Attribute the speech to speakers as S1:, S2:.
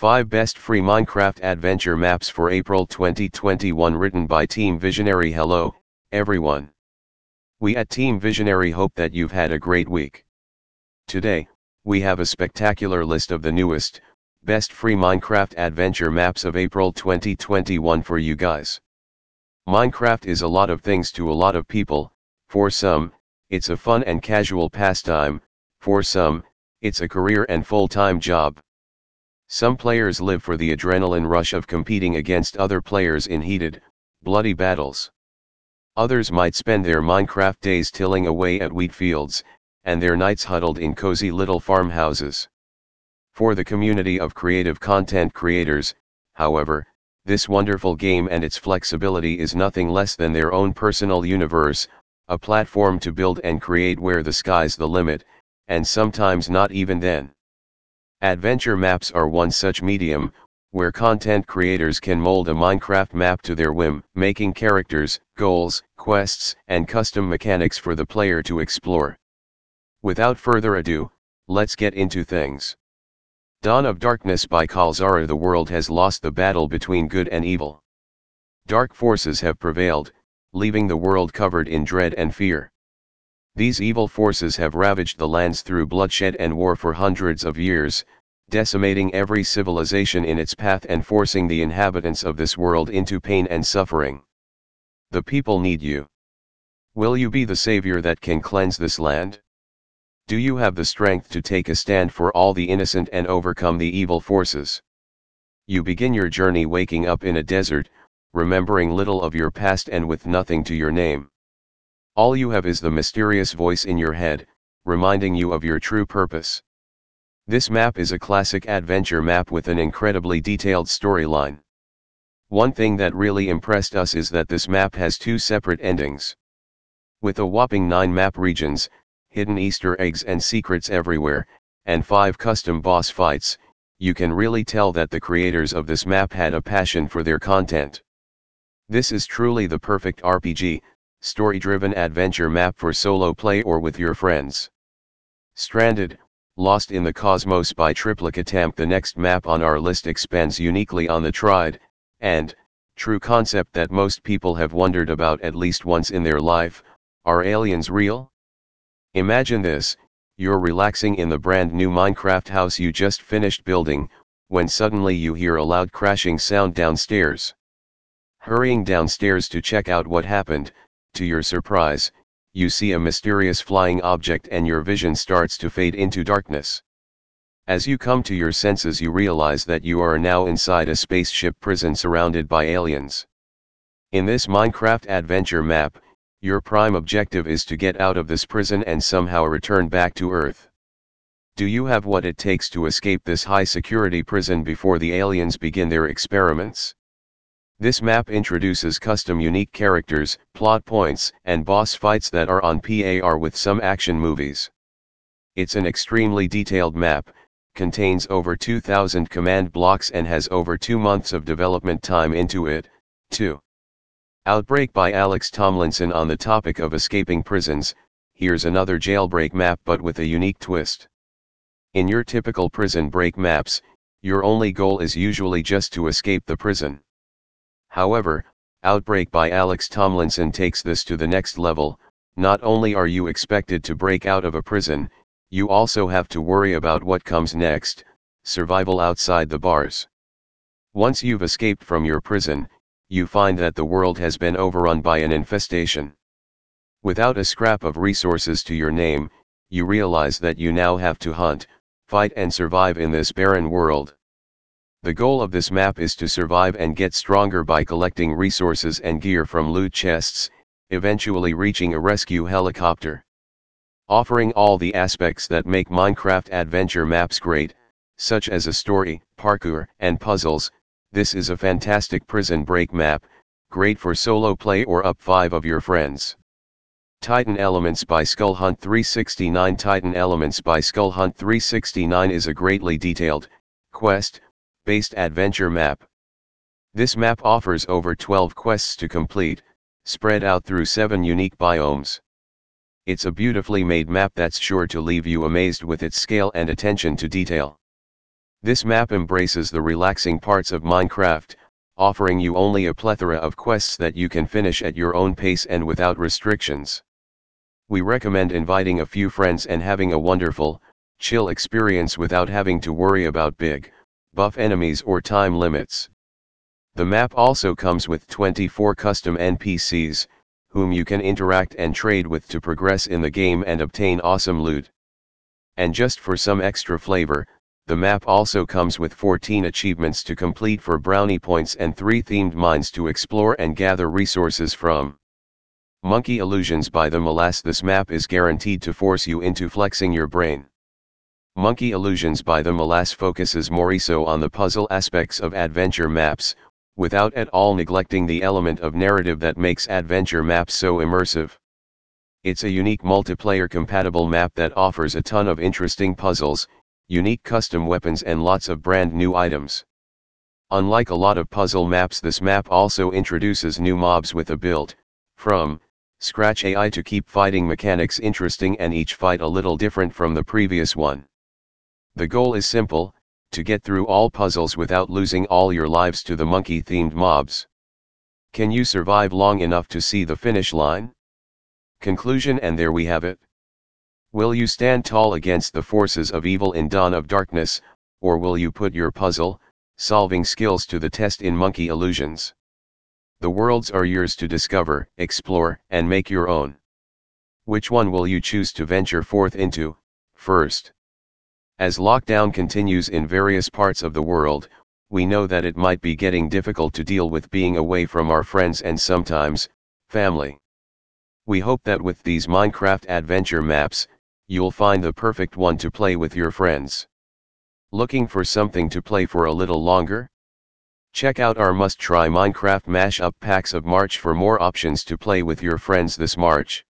S1: 5 Best Free Minecraft Adventure Maps for April 2021 written by Team Visionary Hello, everyone. We at Team Visionary hope that you've had a great week. Today, we have a spectacular list of the newest, best free Minecraft adventure maps of April 2021 for you guys. Minecraft is a lot of things to a lot of people, for some, it's a fun and casual pastime, for some, it's a career and full-time job. Some players live for the adrenaline rush of competing against other players in heated, bloody battles. Others might spend their Minecraft days tilling away at wheat fields, and their nights huddled in cozy little farmhouses. For the community of creative content creators, however, this wonderful game and its flexibility is nothing less than their own personal universe, a platform to build and create where the sky's the limit, and sometimes not even then. Adventure maps are one such medium, where content creators can mold a Minecraft map to their whim, making characters, goals, quests, and custom mechanics for the player to explore. Without further ado, let's get into things. Dawn of Darkness by Kalzara The world has lost the battle between good and evil. Dark forces have prevailed, leaving the world covered in dread and fear. These evil forces have ravaged the lands through bloodshed and war for hundreds of years, decimating every civilization in its path and forcing the inhabitants of this world into pain and suffering. The people need you. Will you be the savior that can cleanse this land? Do you have the strength to take a stand for all the innocent and overcome the evil forces? You begin your journey waking up in a desert, remembering little of your past and with nothing to your name. All you have is the mysterious voice in your head, reminding you of your true purpose. This map is a classic adventure map with an incredibly detailed storyline. One thing that really impressed us is that this map has two separate endings. With a whopping 9 map regions, hidden easter eggs and secrets everywhere, and 5 custom boss fights, you can really tell that the creators of this map had a passion for their content. This is truly the perfect RPG, story-driven adventure map for solo play or with your friends. Stranded, Lost in the Cosmos by Triplicatamp The next map on our list expands uniquely on the tried, and, true concept that most people have wondered about at least once in their life, are aliens real? Imagine this, you're relaxing in the brand new Minecraft house you just finished building, when suddenly you hear a loud crashing sound downstairs. Hurrying downstairs to check out what happened, to your surprise, you see a mysterious flying object and your vision starts to fade into darkness. As you come to your senses you realize that you are now inside a spaceship prison surrounded by aliens. In this Minecraft adventure map, your prime objective is to get out of this prison and somehow return back to Earth. Do you have what it takes to escape this high security prison before the aliens begin their experiments? This map introduces custom unique characters, plot points, and boss fights that are on par with some action movies. It's an extremely detailed map, contains over 2000 command blocks and has over 2 months of development time into it, too. Outbreak by Alex Tomlinson on the topic of escaping prisons, here's another jailbreak map but with a unique twist. In your typical prison break maps, your only goal is usually just to escape the prison. However, Outbreak by Alex Tomlinson takes this to the next level, not only are you expected to break out of a prison, you also have to worry about what comes next, survival outside the bars. Once you've escaped from your prison, you find that the world has been overrun by an infestation. Without a scrap of resources to your name, you realize that you now have to hunt, fight and survive in this barren world. The goal of this map is to survive and get stronger by collecting resources and gear from loot chests, eventually reaching a rescue helicopter. Offering all the aspects that make Minecraft adventure maps great, such as a story, parkour, and puzzles, this is a fantastic prison break map, great for solo play or up 5 of your friends. Titan Elements by Skull Hunt 369 Titan Elements by Skull Hunt 369 is a greatly detailed, quest-based adventure map. This map offers over 12 quests to complete, spread out through 7 unique biomes. It's a beautifully made map that's sure to leave you amazed with its scale and attention to detail. This map embraces the relaxing parts of Minecraft, offering you only a plethora of quests that you can finish at your own pace and without restrictions. We recommend inviting a few friends and having a wonderful, chill experience without having to worry about big, buff enemies or time limits. The map also comes with 24 custom NPCs, whom you can interact and trade with to progress in the game and obtain awesome loot. And just for some extra flavor, the map also comes with 14 achievements to complete for brownie points and 3 themed mines to explore and gather resources from. Monkey Illusions by the Molass This map is guaranteed to force you into flexing your brain. Monkey Illusions by the Molass focuses more so on the puzzle aspects of adventure maps, without at all neglecting the element of narrative that makes adventure maps so immersive. It's a unique multiplayer compatible map that offers a ton of interesting puzzles, unique custom weapons and lots of brand new items. Unlike a lot of puzzle maps this map also introduces new mobs with a build, from, scratch AI to keep fighting mechanics interesting and each fight a little different from the previous one. The goal is simple, to get through all puzzles without losing all your lives to the monkey themed mobs. Can you survive long enough to see the finish line? Conclusion and there we have it. Will you stand tall against the forces of evil in Dawn of Darkness, or will you put your puzzle, solving skills to the test in Monkey Illusions? The worlds are yours to discover, explore, and make your own. Which one will you choose to venture forth into, first? As lockdown continues in various parts of the world, we know that it might be getting difficult to deal with being away from our friends and sometimes, family. We hope that with these Minecraft adventure maps, you'll find the perfect one to play with your friends. Looking for something to play for a little longer? Check out our must-try Minecraft mashup packs of March for more options to play with your friends this March.